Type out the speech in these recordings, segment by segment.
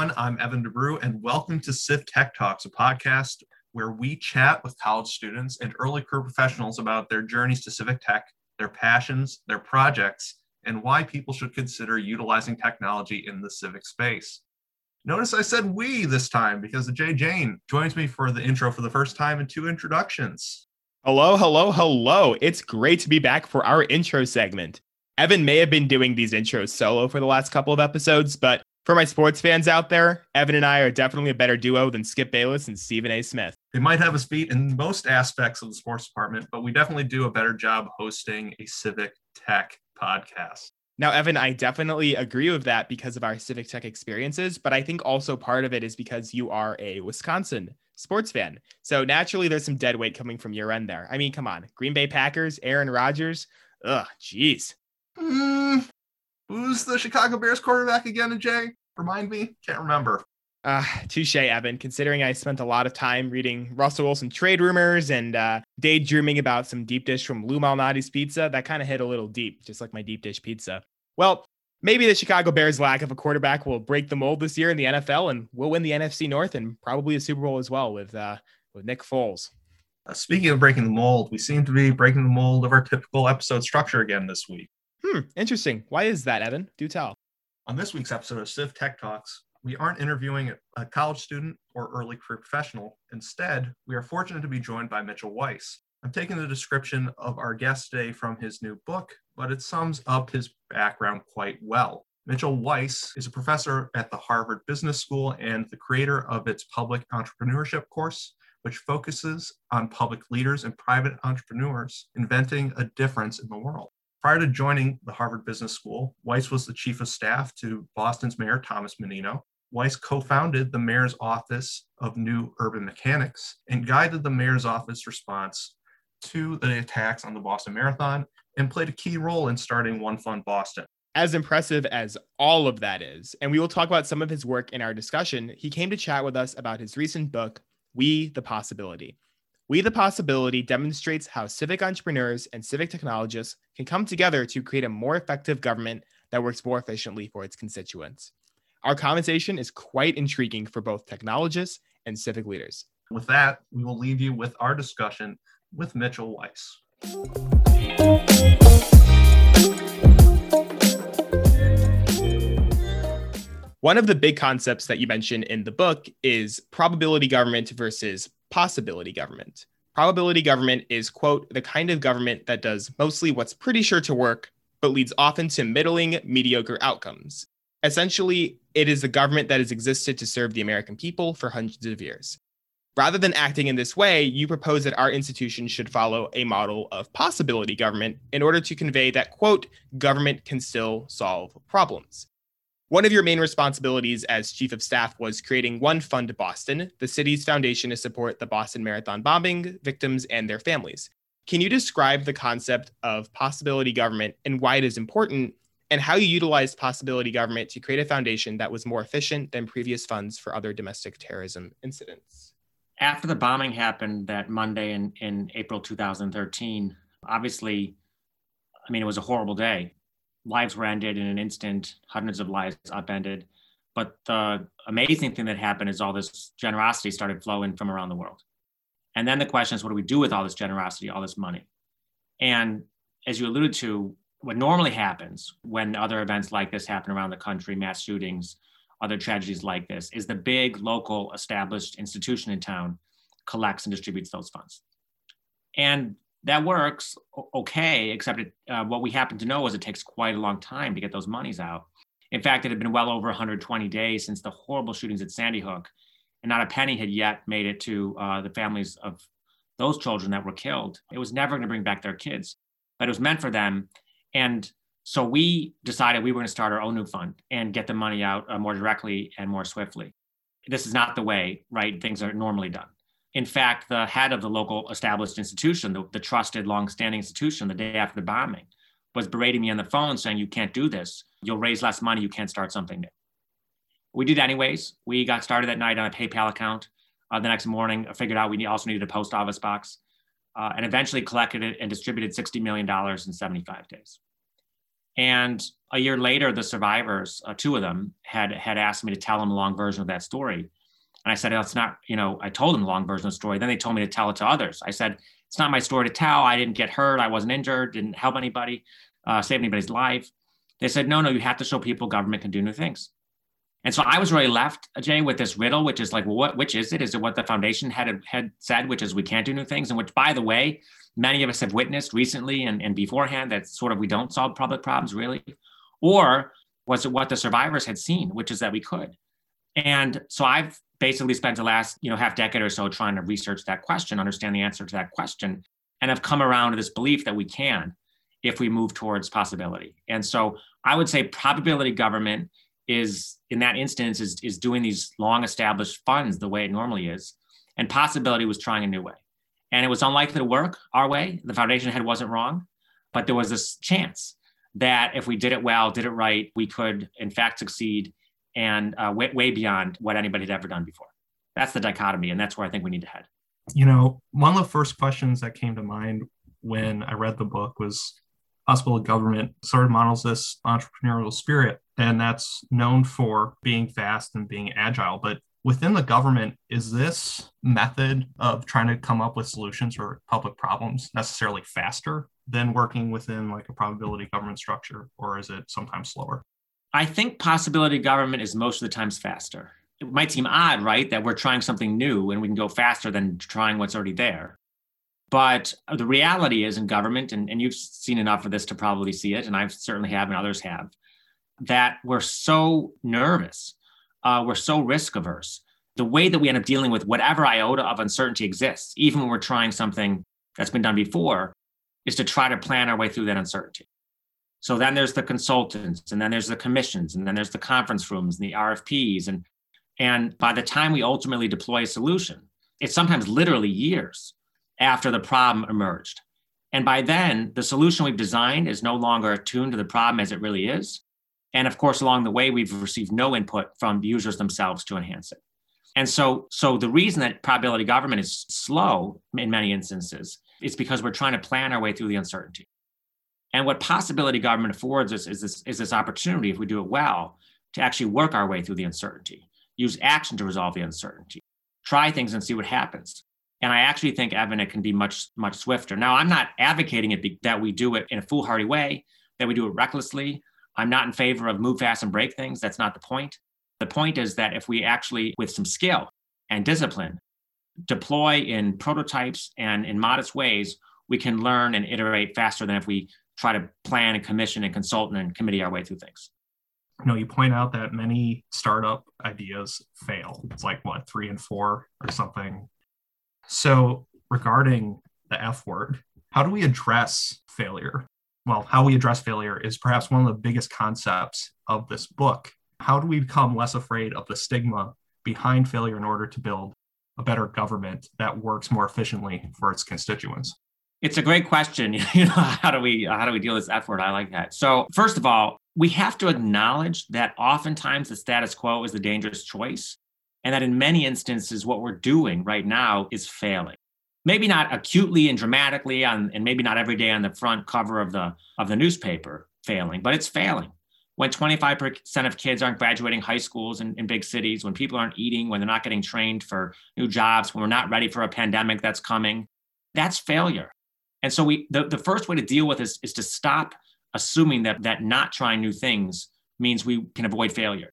everyone. I'm Evan DeBrew, and welcome to CIV Tech Talks, a podcast where we chat with college students and early career professionals about their journeys to civic tech, their passions, their projects, and why people should consider utilizing technology in the civic space. Notice I said we this time because the Jay Jane joins me for the intro for the first time in two introductions. Hello, hello, hello. It's great to be back for our intro segment. Evan may have been doing these intros solo for the last couple of episodes, but for my sports fans out there, Evan and I are definitely a better duo than Skip Bayless and Stephen A. Smith. We might have his feet in most aspects of the sports department, but we definitely do a better job hosting a civic tech podcast. Now, Evan, I definitely agree with that because of our civic tech experiences, but I think also part of it is because you are a Wisconsin sports fan. So naturally, there's some dead weight coming from your end there. I mean, come on, Green Bay Packers, Aaron Rodgers. Ugh, jeez. Mm, who's the Chicago Bears quarterback again, Jay? Remind me? Can't remember. Uh, touche, Evan. Considering I spent a lot of time reading Russell Wilson trade rumors and uh, daydreaming about some deep dish from Lou Malnati's pizza, that kind of hit a little deep, just like my deep dish pizza. Well, maybe the Chicago Bears' lack of a quarterback will break the mold this year in the NFL, and we'll win the NFC North and probably a Super Bowl as well with uh, with Nick Foles. Uh, speaking of breaking the mold, we seem to be breaking the mold of our typical episode structure again this week. Hmm, interesting. Why is that, Evan? Do tell. On this week's episode of CIV Tech Talks, we aren't interviewing a college student or early career professional. Instead, we are fortunate to be joined by Mitchell Weiss. I'm taking the description of our guest today from his new book, but it sums up his background quite well. Mitchell Weiss is a professor at the Harvard Business School and the creator of its public entrepreneurship course, which focuses on public leaders and private entrepreneurs inventing a difference in the world. Prior to joining the Harvard Business School, Weiss was the chief of staff to Boston's Mayor Thomas Menino. Weiss co founded the Mayor's Office of New Urban Mechanics and guided the Mayor's Office response to the attacks on the Boston Marathon and played a key role in starting One Fund Boston. As impressive as all of that is, and we will talk about some of his work in our discussion, he came to chat with us about his recent book, We the Possibility. We the Possibility demonstrates how civic entrepreneurs and civic technologists can come together to create a more effective government that works more efficiently for its constituents. Our conversation is quite intriguing for both technologists and civic leaders. With that, we will leave you with our discussion with Mitchell Weiss. One of the big concepts that you mention in the book is probability government versus possibility government. Probability government is, quote, the kind of government that does mostly what's pretty sure to work, but leads often to middling, mediocre outcomes. Essentially, it is the government that has existed to serve the American people for hundreds of years. Rather than acting in this way, you propose that our institution should follow a model of possibility government in order to convey that, quote, government can still solve problems. One of your main responsibilities as chief of staff was creating One Fund Boston, the city's foundation to support the Boston Marathon bombing victims and their families. Can you describe the concept of possibility government and why it is important, and how you utilized possibility government to create a foundation that was more efficient than previous funds for other domestic terrorism incidents? After the bombing happened that Monday in, in April 2013, obviously, I mean, it was a horrible day lives were ended in an instant, hundreds of lives upended. But the amazing thing that happened is all this generosity started flowing from around the world. And then the question is, what do we do with all this generosity, all this money? And as you alluded to, what normally happens when other events like this happen around the country, mass shootings, other tragedies like this, is the big local established institution in town collects and distributes those funds. And that works okay, except it, uh, what we happen to know is it takes quite a long time to get those monies out. In fact, it had been well over 120 days since the horrible shootings at Sandy Hook, and not a penny had yet made it to uh, the families of those children that were killed. It was never going to bring back their kids, but it was meant for them. And so we decided we were going to start our own new fund and get the money out uh, more directly and more swiftly. This is not the way, right? Things are normally done in fact, the head of the local established institution, the, the trusted, long-standing institution, the day after the bombing, was berating me on the phone saying, You can't do this. You'll raise less money. You can't start something new. We did anyways. We got started that night on a PayPal account. Uh, the next morning, I figured out we also needed a post office box uh, and eventually collected it and distributed $60 million in 75 days. And a year later, the survivors, uh, two of them, had had asked me to tell them a long version of that story. And I said, oh, it's not, you know, I told them the long version of the story. Then they told me to tell it to others. I said, it's not my story to tell. I didn't get hurt. I wasn't injured, didn't help anybody, uh, save anybody's life. They said, no, no, you have to show people government can do new things. And so I was really left, Jay, with this riddle, which is like, well, what, which is it? Is it what the foundation had had said, which is we can't do new things, and which, by the way, many of us have witnessed recently and, and beforehand that sort of we don't solve public problems really, or was it what the survivors had seen, which is that we could? And so I've basically spent the last you know half decade or so trying to research that question, understand the answer to that question, and have come around to this belief that we can if we move towards possibility. And so I would say probability government is in that instance is, is doing these long established funds the way it normally is and possibility was trying a new way. And it was unlikely to work our way. The foundation head wasn't wrong but there was this chance that if we did it well did it right we could in fact succeed and uh, way, way beyond what anybody had ever done before. That's the dichotomy and that's where i think we need to head. You know one of the first questions that came to mind when i read the book was possible government sort of models this entrepreneurial spirit and that's known for being fast and being agile. But within the government, is this method of trying to come up with solutions for public problems necessarily faster than working within like a probability government structure, or is it sometimes slower? I think possibility government is most of the times faster. It might seem odd, right, that we're trying something new and we can go faster than trying what's already there. But the reality is in government, and, and you've seen enough of this to probably see it, and I certainly have, and others have, that we're so nervous, uh, we're so risk averse. The way that we end up dealing with whatever iota of uncertainty exists, even when we're trying something that's been done before, is to try to plan our way through that uncertainty. So then there's the consultants, and then there's the commissions, and then there's the conference rooms and the RFPs. And, and by the time we ultimately deploy a solution, it's sometimes literally years after the problem emerged. And by then, the solution we've designed is no longer attuned to the problem as it really is. And of course, along the way, we've received no input from the users themselves to enhance it. And so, so the reason that probability government is slow in many instances is because we're trying to plan our way through the uncertainty. And what possibility government affords us is this, is this opportunity, if we do it well, to actually work our way through the uncertainty, use action to resolve the uncertainty, try things and see what happens. And I actually think, Evan, it can be much, much swifter. Now, I'm not advocating it be, that we do it in a foolhardy way, that we do it recklessly, I'm not in favor of move fast and break things. That's not the point. The point is that if we actually, with some skill and discipline, deploy in prototypes and in modest ways, we can learn and iterate faster than if we try to plan and commission and consult and committee our way through things. You know, you point out that many startup ideas fail. It's like what, three and four or something. So, regarding the F word, how do we address failure? well, how we address failure is perhaps one of the biggest concepts of this book. How do we become less afraid of the stigma behind failure in order to build a better government that works more efficiently for its constituents? It's a great question. You know, how do we how do we deal with this effort? I like that. So, first of all, we have to acknowledge that oftentimes the status quo is the dangerous choice, and that in many instances, what we're doing right now is failing maybe not acutely and dramatically on, and maybe not every day on the front cover of the of the newspaper failing, but it's failing. When 25% of kids aren't graduating high schools in, in big cities, when people aren't eating, when they're not getting trained for new jobs, when we're not ready for a pandemic that's coming, that's failure. And so we the, the first way to deal with this is to stop assuming that that not trying new things means we can avoid failure.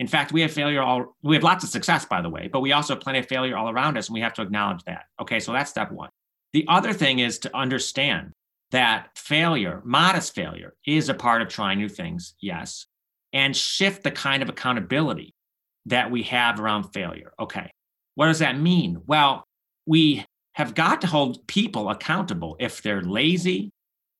In fact, we have failure all, we have lots of success, by the way, but we also have plenty of failure all around us, and we have to acknowledge that. Okay, so that's step one. The other thing is to understand that failure, modest failure, is a part of trying new things, yes, and shift the kind of accountability that we have around failure. Okay, what does that mean? Well, we have got to hold people accountable if they're lazy,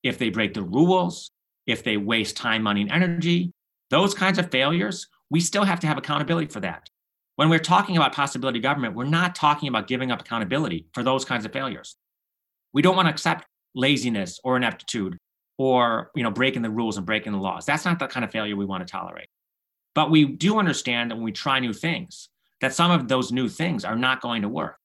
if they break the rules, if they waste time, money, and energy. Those kinds of failures we still have to have accountability for that. When we're talking about possibility government, we're not talking about giving up accountability for those kinds of failures. We don't want to accept laziness or ineptitude or you know breaking the rules and breaking the laws. That's not the kind of failure we want to tolerate. But we do understand that when we try new things, that some of those new things are not going to work.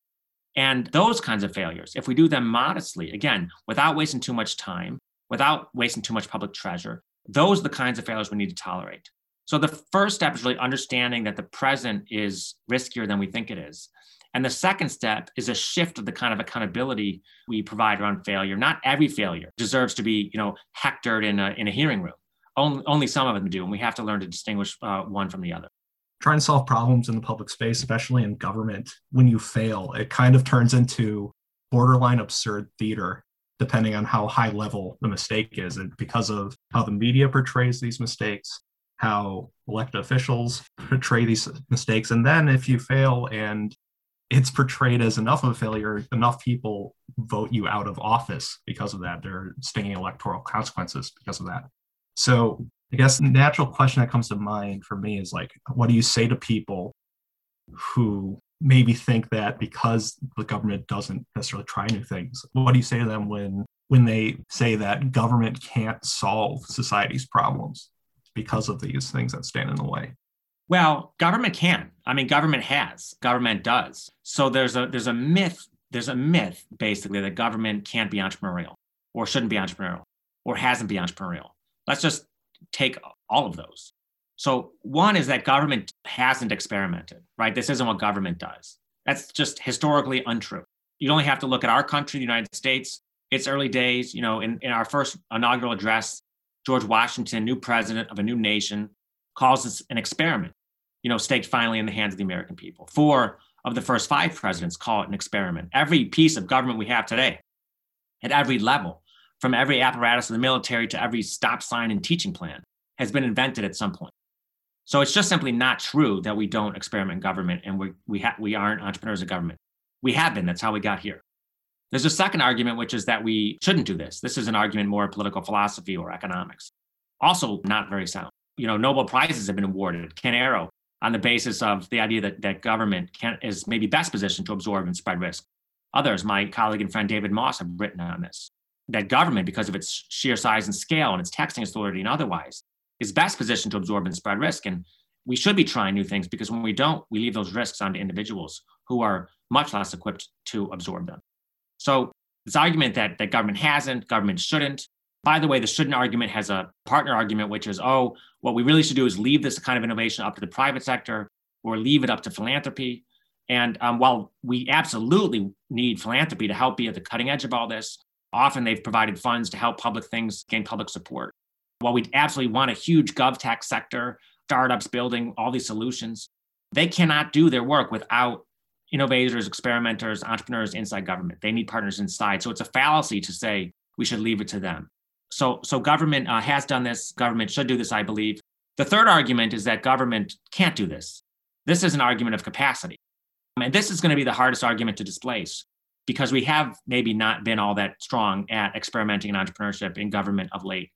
And those kinds of failures, if we do them modestly, again, without wasting too much time, without wasting too much public treasure, those are the kinds of failures we need to tolerate. So the first step is really understanding that the present is riskier than we think it is. And the second step is a shift of the kind of accountability we provide around failure. Not every failure deserves to be, you know, hectored in a, in a hearing room. Only, only some of them do. And we have to learn to distinguish uh, one from the other. Trying to solve problems in the public space, especially in government, when you fail, it kind of turns into borderline absurd theater depending on how high level the mistake is and because of how the media portrays these mistakes how elected officials portray these mistakes. And then if you fail and it's portrayed as enough of a failure enough people vote you out of office because of that. There are stinging electoral consequences because of that. So i guess the natural question that comes to mind for me is like what do you say to people who maybe think that because the government doesn't necessarily try new things what do you say to them when when they say that government can't solve society's problems because of these things that stand in the way well government can i mean government has government does so there's a there's a myth there's a myth basically that government can't be entrepreneurial or shouldn't be entrepreneurial or hasn't been entrepreneurial let's just take all of those so one is that government hasn't experimented, right? This isn't what government does. That's just historically untrue. You only have to look at our country, the United States. It's early days. You know, in, in our first inaugural address, George Washington, new president of a new nation, calls this an experiment, you know, staked finally in the hands of the American people. Four of the first five presidents call it an experiment. Every piece of government we have today, at every level, from every apparatus of the military to every stop sign and teaching plan, has been invented at some point. So it's just simply not true that we don't experiment in government and we, we, ha- we aren't entrepreneurs of government. We have been. That's how we got here. There's a second argument, which is that we shouldn't do this. This is an argument more political philosophy or economics. Also, not very sound. You know, Nobel Prizes have been awarded. Ken Arrow, on the basis of the idea that, that government can, is maybe best positioned to absorb and spread risk. Others, my colleague and friend David Moss, have written on this. That government, because of its sheer size and scale and its taxing authority and otherwise, is best positioned to absorb and spread risk. And we should be trying new things because when we don't, we leave those risks onto individuals who are much less equipped to absorb them. So this argument that, that government hasn't, government shouldn't. By the way, the shouldn't argument has a partner argument, which is, oh, what we really should do is leave this kind of innovation up to the private sector or leave it up to philanthropy. And um, while we absolutely need philanthropy to help be at the cutting edge of all this, often they've provided funds to help public things gain public support. While we absolutely want a huge GovTech sector, startups building all these solutions, they cannot do their work without innovators, experimenters, entrepreneurs inside government. They need partners inside. So it's a fallacy to say we should leave it to them. So, so government uh, has done this. Government should do this, I believe. The third argument is that government can't do this. This is an argument of capacity. And this is going to be the hardest argument to displace because we have maybe not been all that strong at experimenting in entrepreneurship in government of late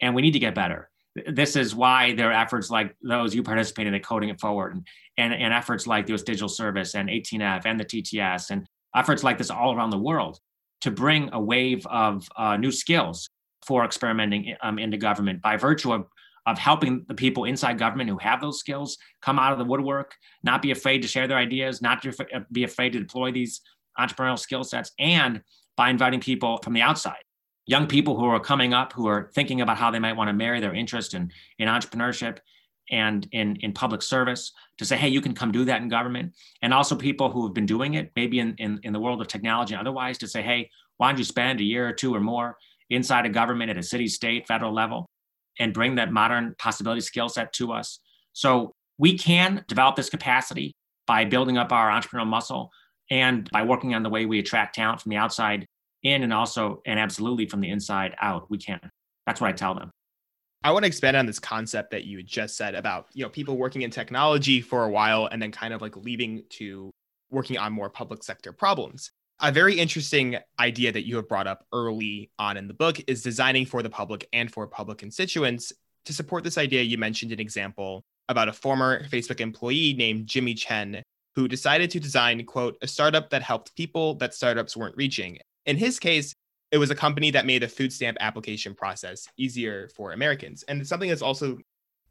and we need to get better. This is why there are efforts like those you participated in Coding It Forward and, and, and efforts like the US Digital Service and 18F and the TTS and efforts like this all around the world to bring a wave of uh, new skills for experimenting um, into government by virtue of, of helping the people inside government who have those skills come out of the woodwork, not be afraid to share their ideas, not to be afraid to deploy these entrepreneurial skill sets, and by inviting people from the outside young people who are coming up who are thinking about how they might want to marry their interest in, in entrepreneurship and in, in public service to say, hey, you can come do that in government. And also people who have been doing it, maybe in, in, in the world of technology and otherwise, to say, hey, why don't you spend a year or two or more inside a government at a city, state, federal level and bring that modern possibility skill set to us? So we can develop this capacity by building up our entrepreneurial muscle and by working on the way we attract talent from the outside in and also and absolutely from the inside out. We can. That's what I tell them. I want to expand on this concept that you just said about, you know, people working in technology for a while and then kind of like leaving to working on more public sector problems. A very interesting idea that you have brought up early on in the book is designing for the public and for public constituents. To support this idea, you mentioned an example about a former Facebook employee named Jimmy Chen who decided to design, quote, a startup that helped people that startups weren't reaching in his case, it was a company that made the food stamp application process easier for Americans. And something that's also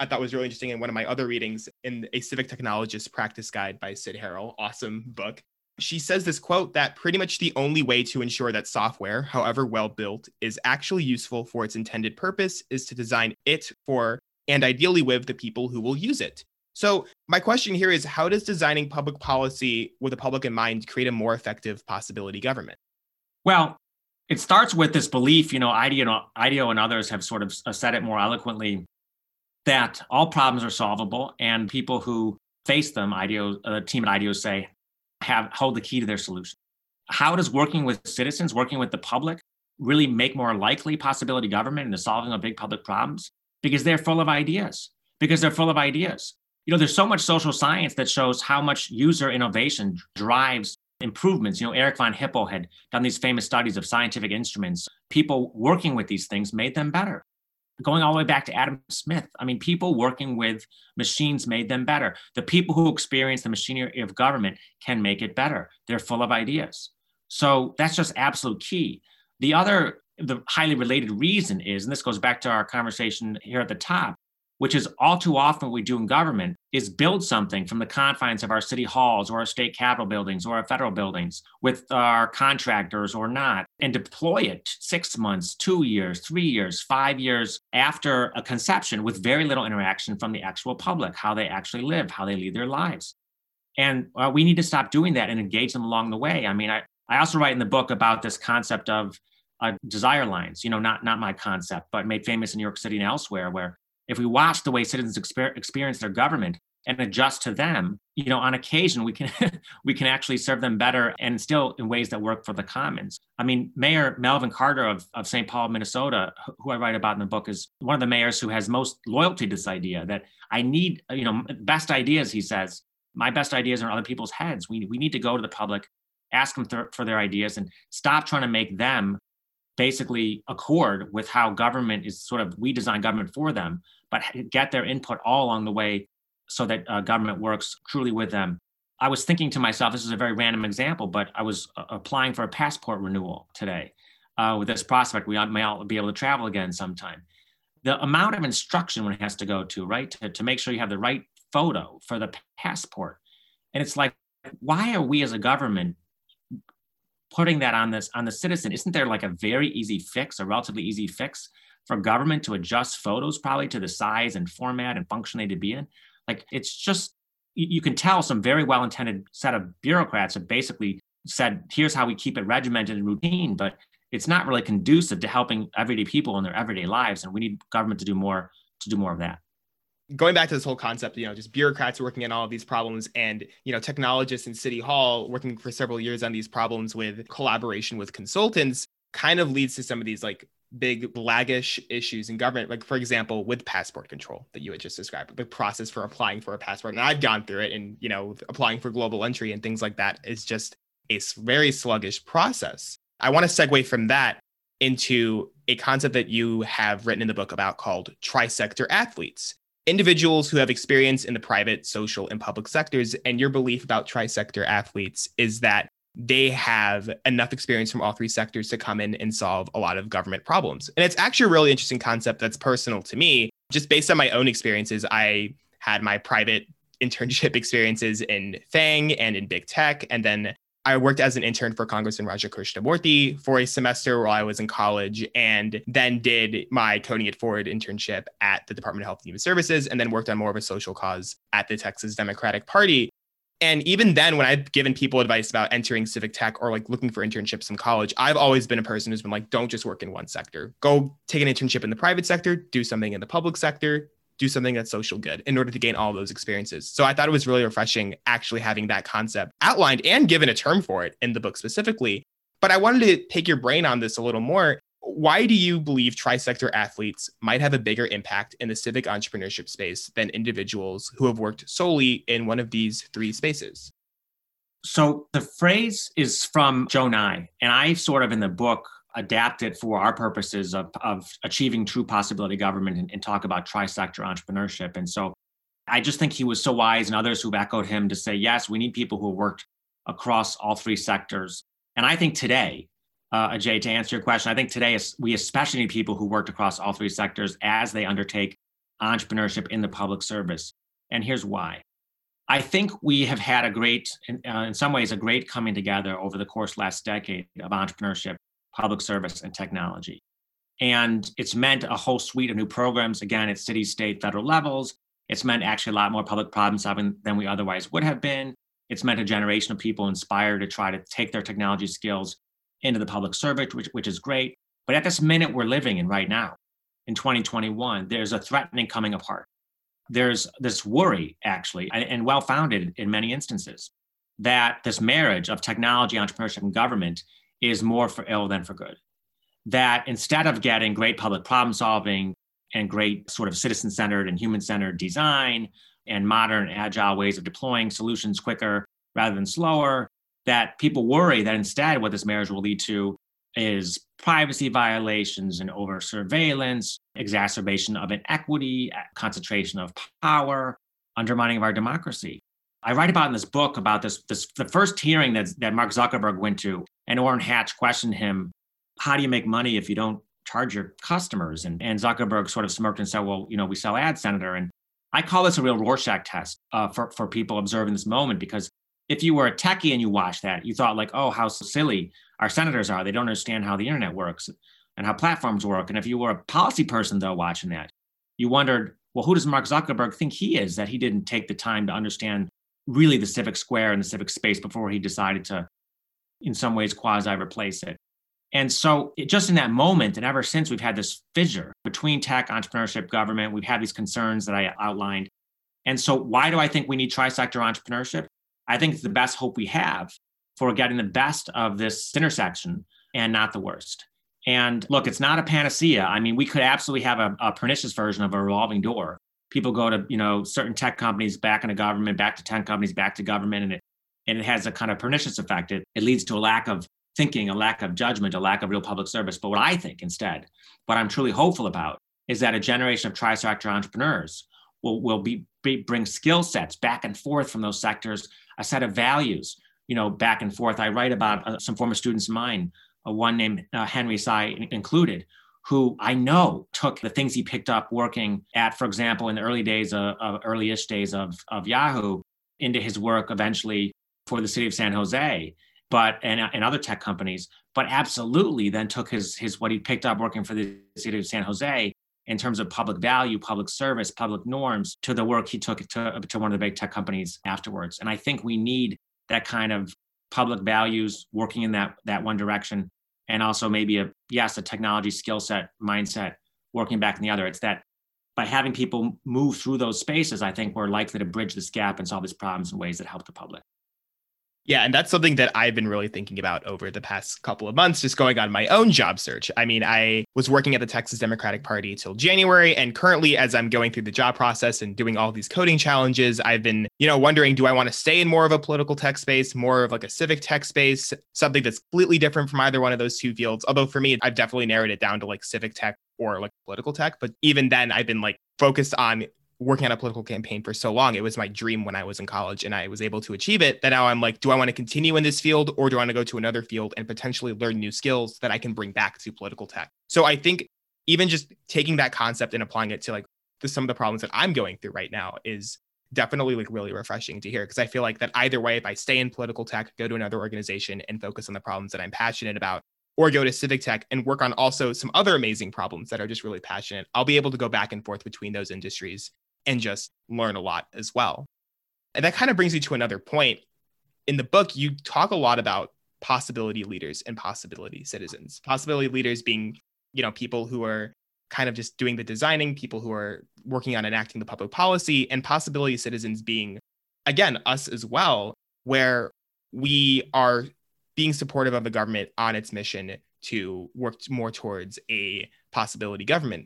I thought was really interesting in one of my other readings in a civic technologist practice guide by Cyd Harrell, awesome book. She says this quote that pretty much the only way to ensure that software, however well built, is actually useful for its intended purpose is to design it for and ideally with the people who will use it. So, my question here is how does designing public policy with the public in mind create a more effective possibility government? Well, it starts with this belief, you know, IDEO, IDEO and others have sort of said it more eloquently that all problems are solvable and people who face them, IDEO, the uh, team at IDEO say, have hold the key to their solution. How does working with citizens, working with the public, really make more likely possibility government and the solving of big public problems? Because they're full of ideas. Because they're full of ideas. You know, there's so much social science that shows how much user innovation drives improvements. You know, Eric von Hippel had done these famous studies of scientific instruments. People working with these things made them better going all the way back to Adam Smith. I mean, people working with machines made them better. The people who experience the machinery of government can make it better. They're full of ideas. So that's just absolute key. The other, the highly related reason is, and this goes back to our conversation here at the top, which is all too often what we do in government, is build something from the confines of our city halls or our state capitol buildings or our federal buildings with our contractors or not, and deploy it six months, two years, three years, five years after a conception with very little interaction from the actual public, how they actually live, how they lead their lives. And uh, we need to stop doing that and engage them along the way. I mean, I, I also write in the book about this concept of uh, desire lines, you know, not, not my concept, but made famous in New York City and elsewhere, where if we watch the way citizens exper- experience their government and adjust to them, you know, on occasion we can we can actually serve them better and still in ways that work for the commons. I mean, Mayor Melvin Carter of, of St. Paul, Minnesota, who I write about in the book, is one of the mayors who has most loyalty to this idea that I need, you know, best ideas, he says. My best ideas are other people's heads. We, we need to go to the public, ask them th- for their ideas, and stop trying to make them basically accord with how government is sort of we design government for them but get their input all along the way so that uh, government works truly with them. I was thinking to myself, this is a very random example, but I was uh, applying for a passport renewal today uh, with this prospect. We may all be able to travel again sometime. The amount of instruction one has to go to, right, to, to make sure you have the right photo for the passport. And it's like, why are we as a government putting that on this on the citizen? Isn't there like a very easy fix, a relatively easy fix for government to adjust photos probably to the size and format and function they need to be in. Like it's just you can tell some very well-intended set of bureaucrats have basically said, here's how we keep it regimented and routine, but it's not really conducive to helping everyday people in their everyday lives. And we need government to do more to do more of that going back to this whole concept, you know, just bureaucrats working on all of these problems and, you know, technologists in City Hall working for several years on these problems with collaboration with consultants kind of leads to some of these like big laggish issues in government, like for example, with passport control that you had just described, the process for applying for a passport. And I've gone through it, and you know, applying for global entry and things like that is just a very sluggish process. I want to segue from that into a concept that you have written in the book about called trisector athletes. Individuals who have experience in the private, social, and public sectors. And your belief about trisector athletes is that they have enough experience from all three sectors to come in and solve a lot of government problems. And it's actually a really interesting concept that's personal to me. Just based on my own experiences, I had my private internship experiences in FANG and in big tech. And then I worked as an intern for Congressman Raja Krishnamoorthi for a semester while I was in college, and then did my Coding It Forward internship at the Department of Health and Human Services, and then worked on more of a social cause at the Texas Democratic Party. And even then, when I've given people advice about entering civic tech or like looking for internships in college, I've always been a person who's been like, don't just work in one sector. Go take an internship in the private sector, do something in the public sector, do something that's social good in order to gain all those experiences. So I thought it was really refreshing actually having that concept outlined and given a term for it in the book specifically. But I wanted to take your brain on this a little more why do you believe trisector athletes might have a bigger impact in the civic entrepreneurship space than individuals who have worked solely in one of these three spaces? So the phrase is from Joe Nye, and I sort of in the book adapt it for our purposes of, of achieving true possibility government and, and talk about trisector entrepreneurship. And so I just think he was so wise and others who've echoed him to say, yes, we need people who worked across all three sectors. And I think today, uh, Ajay, to answer your question, I think today we especially need people who worked across all three sectors as they undertake entrepreneurship in the public service. And here's why. I think we have had a great, in, uh, in some ways, a great coming together over the course last decade of entrepreneurship, public service, and technology. And it's meant a whole suite of new programs, again, at city, state, federal levels. It's meant actually a lot more public problem solving than we otherwise would have been. It's meant a generation of people inspired to try to take their technology skills into the public service, which, which is great. But at this minute we're living in right now, in 2021, there's a threatening coming apart. There's this worry, actually, and well founded in many instances, that this marriage of technology, entrepreneurship, and government is more for ill than for good. That instead of getting great public problem solving and great sort of citizen centered and human centered design and modern agile ways of deploying solutions quicker rather than slower, that people worry that instead what this marriage will lead to is privacy violations and over surveillance, exacerbation of inequity, concentration of power, undermining of our democracy. I write about in this book about this, this the first hearing that, that Mark Zuckerberg went to, and Orrin Hatch questioned him, how do you make money if you don't charge your customers? And, and Zuckerberg sort of smirked and said, well, you know, we sell ads, Senator. And I call this a real Rorschach test uh, for, for people observing this moment because if you were a techie and you watched that, you thought like, oh, how silly our senators are. They don't understand how the internet works and how platforms work. And if you were a policy person though watching that, you wondered, well, who does Mark Zuckerberg think he is that he didn't take the time to understand really the civic square and the civic space before he decided to, in some ways, quasi replace it. And so, it, just in that moment, and ever since, we've had this fissure between tech, entrepreneurship, government. We've had these concerns that I outlined. And so, why do I think we need tri-sector entrepreneurship? I think it's the best hope we have for getting the best of this intersection and not the worst. And look, it's not a panacea. I mean, we could absolutely have a, a, pernicious version of a revolving door. People go to, you know, certain tech companies back into government, back to tech companies, back to government, and it and it has a kind of pernicious effect. It, it leads to a lack of thinking, a lack of judgment, a lack of real public service. But what I think instead, what I'm truly hopeful about, is that a generation of tri-sector entrepreneurs will, will be, be bring skill sets back and forth from those sectors a set of values, you know, back and forth. I write about uh, some former students of mine, uh, one named uh, Henry Tsai included, who I know took the things he picked up working at, for example, in the early days of, of early-ish days of, of Yahoo into his work eventually for the city of San Jose, but and, and other tech companies, but absolutely then took his his what he picked up working for the city of San Jose in terms of public value, public service, public norms to the work he took to, to one of the big tech companies afterwards. And I think we need that kind of public values working in that that one direction and also maybe a yes a technology skill set mindset working back in the other it's that by having people move through those spaces i think we're likely to bridge this gap and solve these problems in ways that help the public yeah, and that's something that I've been really thinking about over the past couple of months, just going on my own job search. I mean, I was working at the Texas Democratic Party till January, and currently, as I'm going through the job process and doing all these coding challenges, I've been, you know, wondering do I want to stay in more of a political tech space, more of like a civic tech space, something that's completely different from either one of those two fields? Although for me, I've definitely narrowed it down to like civic tech or like political tech. But even then, I've been like focused on working on a political campaign for so long. It was my dream when I was in college and I was able to achieve it. That now I'm like, do I want to continue in this field or do I want to go to another field and potentially learn new skills that I can bring back to political tech? So I think even just taking that concept and applying it to like to some of the problems that I'm going through right now is definitely like really refreshing to hear because I feel like that either way, if I stay in political tech, go to another organization and focus on the problems that I'm passionate about, or go to civic tech and work on also some other amazing problems that are just really passionate, I'll be able to go back and forth between those industries and just learn a lot as well. And that kind of brings me to another point. In the book, you talk a lot about possibility leaders and possibility citizens. Possibility leaders being, you know, people who are kind of just doing the designing, people who are working on enacting the public policy, and possibility citizens being, again, us as well, where we are being supportive of the government on its mission to work more towards a possibility government.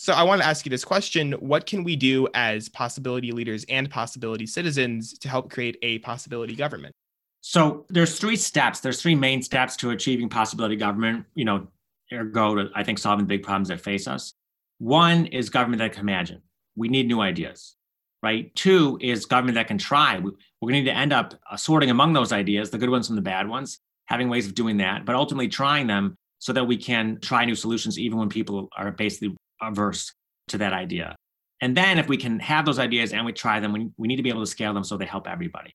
So I want to ask you this question What can we do as possibility leaders and possibility citizens to help create a possibility government? So there's three steps. There's three main steps to achieving possibility government, you know, ergo to, I think, solving the big problems that face us. One is government that can imagine. We need new ideas, right? Two is government that can try. We, are going to need to end up sorting among those ideas, the good ones from the bad ones, having ways of doing that, but ultimately trying them so that we can try new solutions even when people are basically averse to that idea. And then if we can have those ideas and we try them, we, we need to be able to scale them so they help everybody.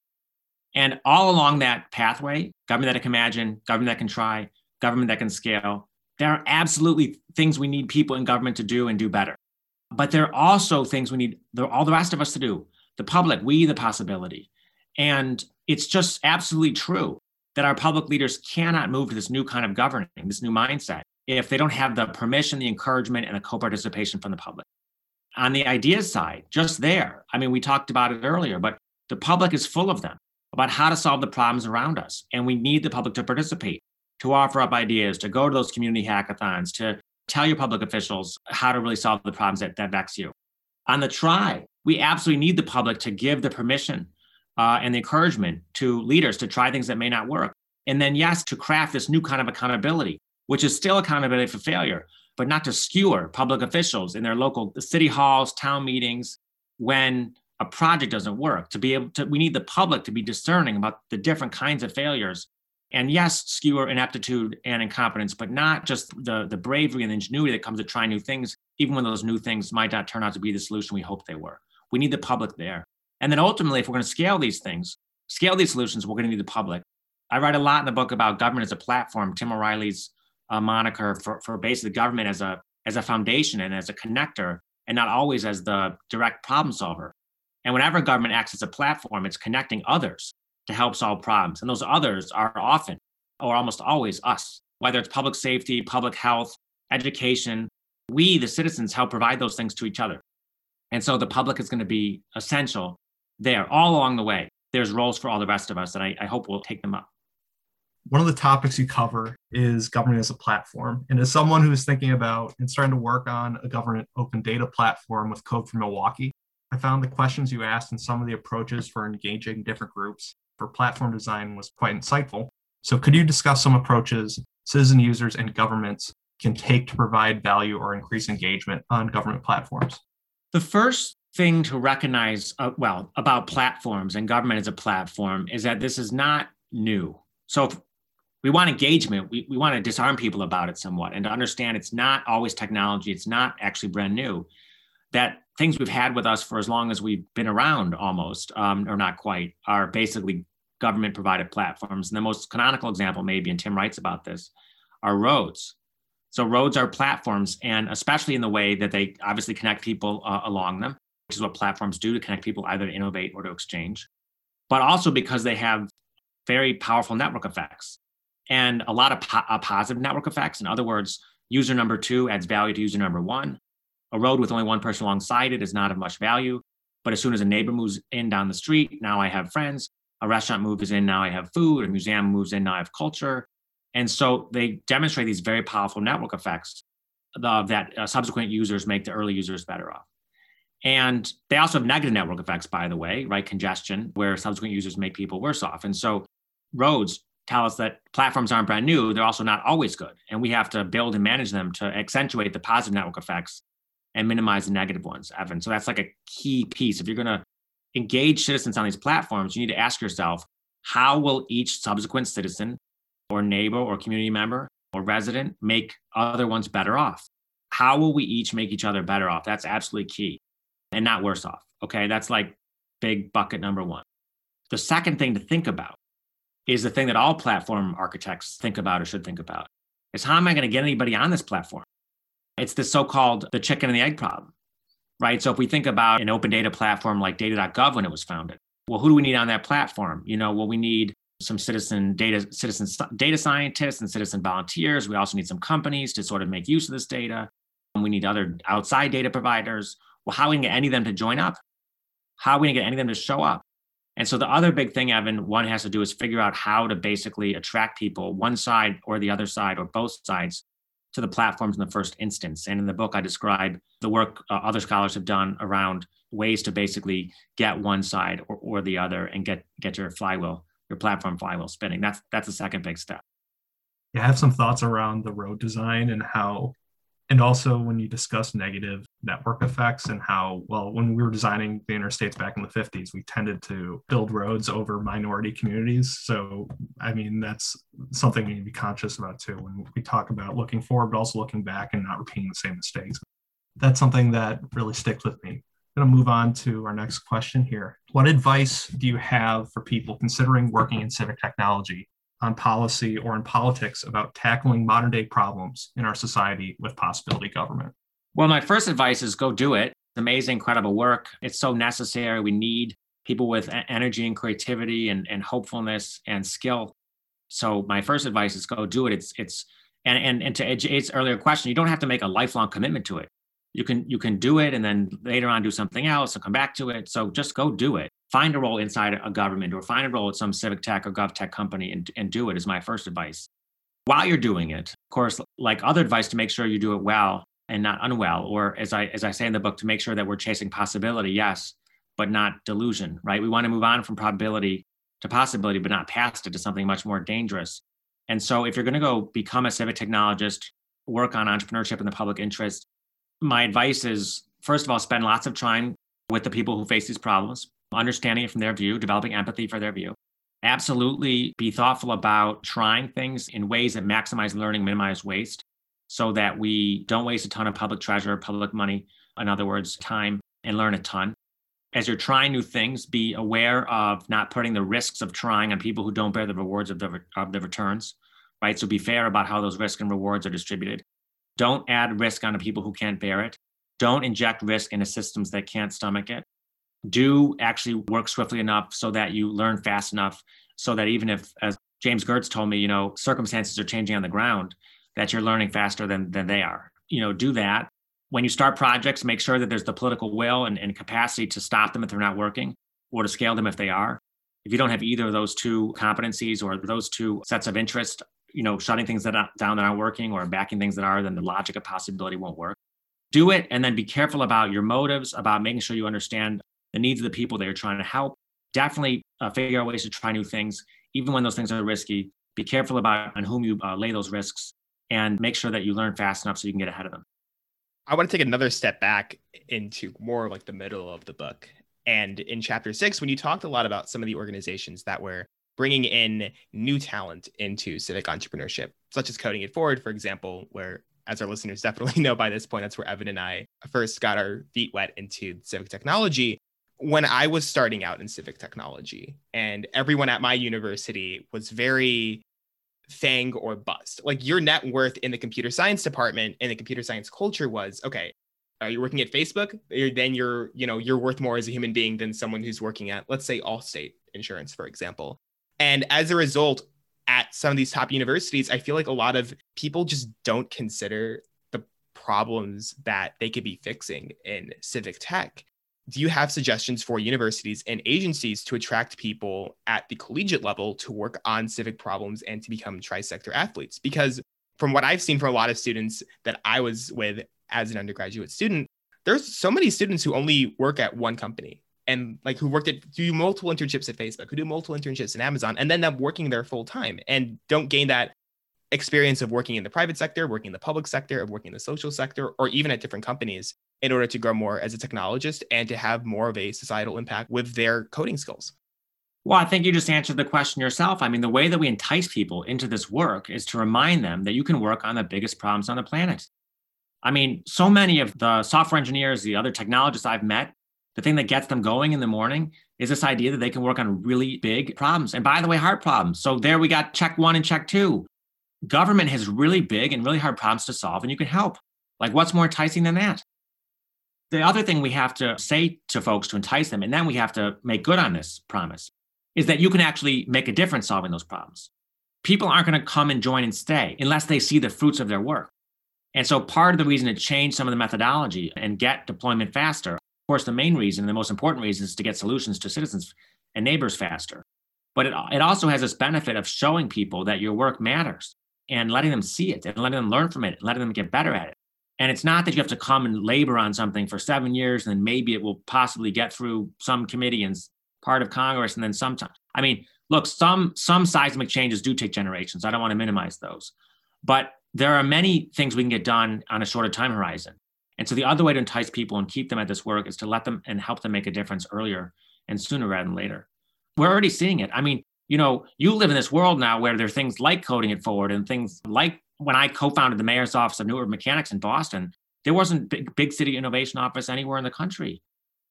And all along that pathway, government that can imagine, government that can try, government that can scale, there are absolutely things we need people in government to do and do better. But there are also things we need all the rest of us to do. The public, we, the possibility. And it's just absolutely true that our public leaders cannot move to this new kind of governing, this new mindset, if they don't have the permission, the encouragement, and the co participation from the public. On the ideas side, just there, I mean, we talked about it earlier, but the public is full of them about how to solve the problems around us. And we need the public to participate, to offer up ideas, to go to those community hackathons, to tell your public officials how to really solve the problems that, that vex you. On the try, we absolutely need the public to give the permission uh, and the encouragement to leaders to try things that may not work. And then, yes, to craft this new kind of accountability, which is still accountability for failure, but not to skewer public officials in their local city halls, town meetings, when a project doesn't work. To be able to, we need the public to be discerning about the different kinds of failures. And yes, skewer ineptitude and incompetence, but not just the, the bravery and ingenuity that comes to try new things, even when those new things might not turn out to be the solution we hope they were. We need the public there. And then ultimately, if we're going to scale these things, scale these solutions, we're going to need the public. I write a lot in the book about government as a platform. Tim O'Reilly's uh, moniker for, for basically government as a as a foundation and as a connector, and not always as the direct problem solver. And whenever government acts as a platform, it's connecting others to help solve problems. And those others are often or almost always us, whether it's public safety, public health, education. We, the citizens, help provide those things to each other. And so the public is going to be essential there all along the way. There's roles for all the rest of us, and I, I hope we'll take them up. One of the topics you cover is government as a platform. And as someone who's thinking about and starting to work on a government open data platform with Code for Milwaukee, I found the questions you asked and some of the approaches for engaging different groups for platform design was quite insightful. So, could you discuss some approaches citizen users and governments can take to provide value or increase engagement on government platforms? The first thing to recognize, uh, well, about platforms and government as a platform is that this is not new. So we want engagement, we, we want to disarm people about it somewhat and to understand it's not always technology, it's not actually brand new. That things we've had with us for as long as we've been around almost, um, or not quite, are basically government provided platforms. And the most canonical example, maybe, and Tim writes about this, are roads. So roads are platforms, and especially in the way that they obviously connect people uh, along them which is what platforms do to connect people either to innovate or to exchange, but also because they have very powerful network effects and a lot of po- positive network effects. In other words, user number two adds value to user number one. A road with only one person alongside it is not of much value. But as soon as a neighbor moves in down the street, now I have friends. A restaurant moves in, now I have food. A museum moves in, now I have culture. And so they demonstrate these very powerful network effects that uh, subsequent users make the early users better off. And they also have negative network effects, by the way, right? Congestion, where subsequent users make people worse off. And so roads tell us that platforms aren't brand new, they're also not always good. And we have to build and manage them to accentuate the positive network effects and minimize the negative ones, Evan. So that's like a key piece. If you're going to engage citizens on these platforms, you need to ask yourself how will each subsequent citizen or neighbor or community member or resident make other ones better off? How will we each make each other better off? That's absolutely key and not worse off. Okay. That's like big bucket number one. The second thing to think about is the thing that all platform architects think about or should think about is how am I going to get anybody on this platform? It's the so called the chicken and the egg problem, right? So if we think about an open data platform like data.gov when it was founded, well, who do we need on that platform? You know, well, we need some citizen data citizen data scientists and citizen volunteers. We also need some companies to sort of make use of this data. We need other outside data providers well, how are we going to get any of them to join up? How are we going to get any of them to show up? And so the other big thing, Evan, one has to do is figure out how to basically attract people, one side or the other side or both sides, to the platforms in the first instance. And in the book, I describe the work uh, other scholars have done around ways to basically get one side or, or the other and get get your flywheel, your platform flywheel spinning. That's that's the second big step. I have some thoughts around the road design and how And also, when you discuss negative network effects and how, well, when we were designing the interstates back in the 50s, we tended to build roads over minority communities. So, I mean, that's something we need to be conscious about too when we talk about looking forward, but also looking back and not repeating the same mistakes. That's something that really sticks with me. I'm going to move on to our next question here. What advice do you have for people considering working in civic technology on policy or in politics about tackling modern day problems in our society with possibility government? Well, my first advice is go do it. It's amazing, incredible work. It's so necessary. We need people with energy and creativity and, and hopefulness and skill. So my first advice is go do it. It's it's and and, and to Jade's earlier question, you don't have to make a lifelong commitment to it. You can you can do it and then later on do something else and come back to it. So just go do it find a role inside a government or find a role at some civic tech or gov tech company and, and do it is my first advice. While you're doing it, of course, like other advice to make sure you do it well and not unwell, or as I as I say in the book, to make sure that we're chasing possibility, yes, but not delusion, right? We want to move on from probability to possibility, but not past it to something much more dangerous. And so if you're going to go become a civic technologist, work on entrepreneurship in the public interest, my advice is first of all, spend lots of time with the people who face these problems, understanding it from their view, developing empathy for their view. Absolutely be thoughtful about trying things in ways that maximize learning, minimize waste, so that we don't waste a ton of public treasure, public money, in other words, time, and learn a ton. As you're trying new things, be aware of not putting the risks of trying on people who don't bear the rewards of the, of the returns, right? So be fair about how those risks and rewards are distributed. Don't add risk onto people who can't bear it. Don't inject risk into systems that can't stomach it do actually work swiftly enough so that you learn fast enough so that even if as james gertz told me you know circumstances are changing on the ground that you're learning faster than, than they are. You know do that. When you start projects make sure that there's the political will and, and capacity to stop them if they're not working or to scale them if they are. If you don't have either of those two competencies or those two sets of interest you know shutting things that are, down that aren't working or backing things that are then the logic of possibility won't work. Do it and then be careful about your motives about making sure you understand the needs of the people that you're trying to help. Definitely uh, figure out ways to try new things, even when those things are risky. Be careful about on whom you uh, lay those risks and make sure that you learn fast enough so you can get ahead of them. I want to take another step back into more like the middle of the book. And in chapter six, when you talked a lot about some of the organizations that were bringing in new talent into civic entrepreneurship, such as Coding It Forward, for example, where, as our listeners definitely know by this point, that's where Evan and I first got our feet wet into civic technology when I was starting out in civic technology, and everyone at my university was very FANG or bust. Like your net worth in the computer science department and the computer science culture was okay. Are you working at Facebook? Then you're, you know, you're worth more as a human being than someone who's working at, let's say, Allstate Insurance, for example. And as a result, at some of these top universities, I feel like a lot of people just don't consider the problems that they could be fixing in civic tech do you have suggestions for universities and agencies to attract people at the collegiate level to work on civic problems and to become trisector athletes? Because from what I've seen for a lot of students that I was with as an undergraduate student, there's so many students who only work at one company and like who worked at do multiple internships at Facebook, who do multiple internships in Amazon, and then end up working there full time and don't gain that experience of working in the private sector, working in the public sector, of working in the social sector, or even at different companies in order to grow more as a technologist and to have more of a societal impact with their coding skills? Well, I think you just answered the question yourself. I mean, the way that we entice people into this work is to remind them that you can work on the biggest problems on the planet. I mean, so many of the software engineers, the other technologists I've met, the thing that gets them going in the morning is this idea that they can work on really big problems. And by the way, hard problems. So there we got check one and check two. Government has really big and really hard problems to solve, and you can help. Like, what's more enticing than that? The other thing we have to say to folks to entice them, and then we have to make good on this promise, is that you can actually make a difference solving those problems. People aren't going to come and join and stay unless they see the fruits of their work. And so part of the reason to change some of the methodology and get deployment faster, of course, the main reason, the most important reason is to get solutions to citizens and neighbors faster. But it, it also has this benefit of showing people that your work matters and letting them see it and letting them learn from it, and letting them get better at it. And it's not that you have to come and labor on something for seven years and then maybe it will possibly get through some committee and part of Congress and then sometime. I mean, look, some some seismic changes do take generations. I don't want to minimize those. But there are many things we can get done on a shorter time horizon. And so the other way to entice people and keep them at this work is to let them and help them make a difference earlier and sooner rather than later. We're already seeing it. I mean, you know, you live in this world now where there are things like coding it forward and things like when I co-founded the mayor's office of New Urban Mechanics in Boston, there wasn't big, big city innovation office anywhere in the country.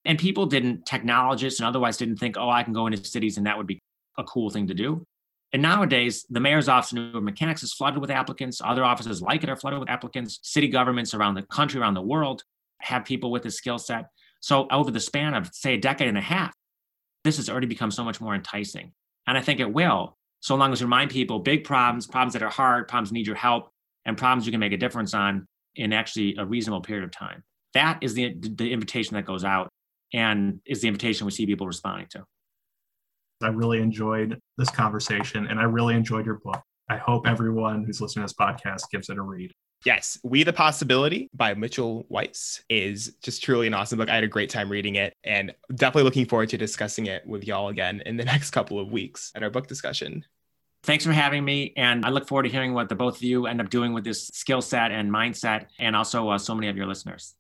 And people didn't, technologists and otherwise didn't think, oh, I can go into cities and that would be a cool thing to do. And nowadays, the mayor's office of New Urban Mechanics is flooded with applicants. Other offices like it are flooded with applicants. City governments around the country, around the world, have people with this skill set. So over the span of, say, a decade and a half, this has already become so much more enticing. And I think it will, so long as you remind people big problems, problems that are hard, problems need your help, and problems you can make a difference on in actually a reasonable period of time. That is the, the invitation that goes out and is the invitation we see people responding to. I really enjoyed this conversation and I really enjoyed your book. I hope everyone who's listening to this podcast gives it a read. Yes, We the Possibility by Mitchell Weiss is just truly an awesome book. I had a great time reading it and definitely looking forward to discussing it with y'all again in the next couple of weeks at our book discussion. Thanks for having me. And I look forward to hearing what the both of you end up doing with this skill set and mindset, and also uh, so many of your listeners.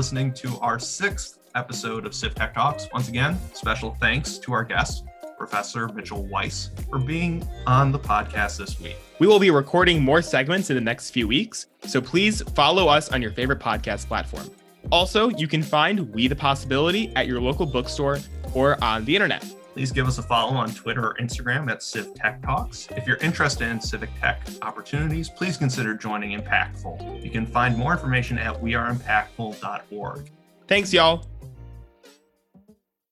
Listening to our sixth episode of Civ Tech Talks. Once again, special thanks to our guest, Professor Mitchell Weiss, for being on the podcast this week. We will be recording more segments in the next few weeks, so please follow us on your favorite podcast platform. Also, you can find We the Possibility at your local bookstore or on the internet. Please give us a follow on Twitter or Instagram at Civ Tech Talks. If you're interested in civic tech opportunities, please consider joining Impactful. You can find more information at weareimpactful.org. Thanks, y'all.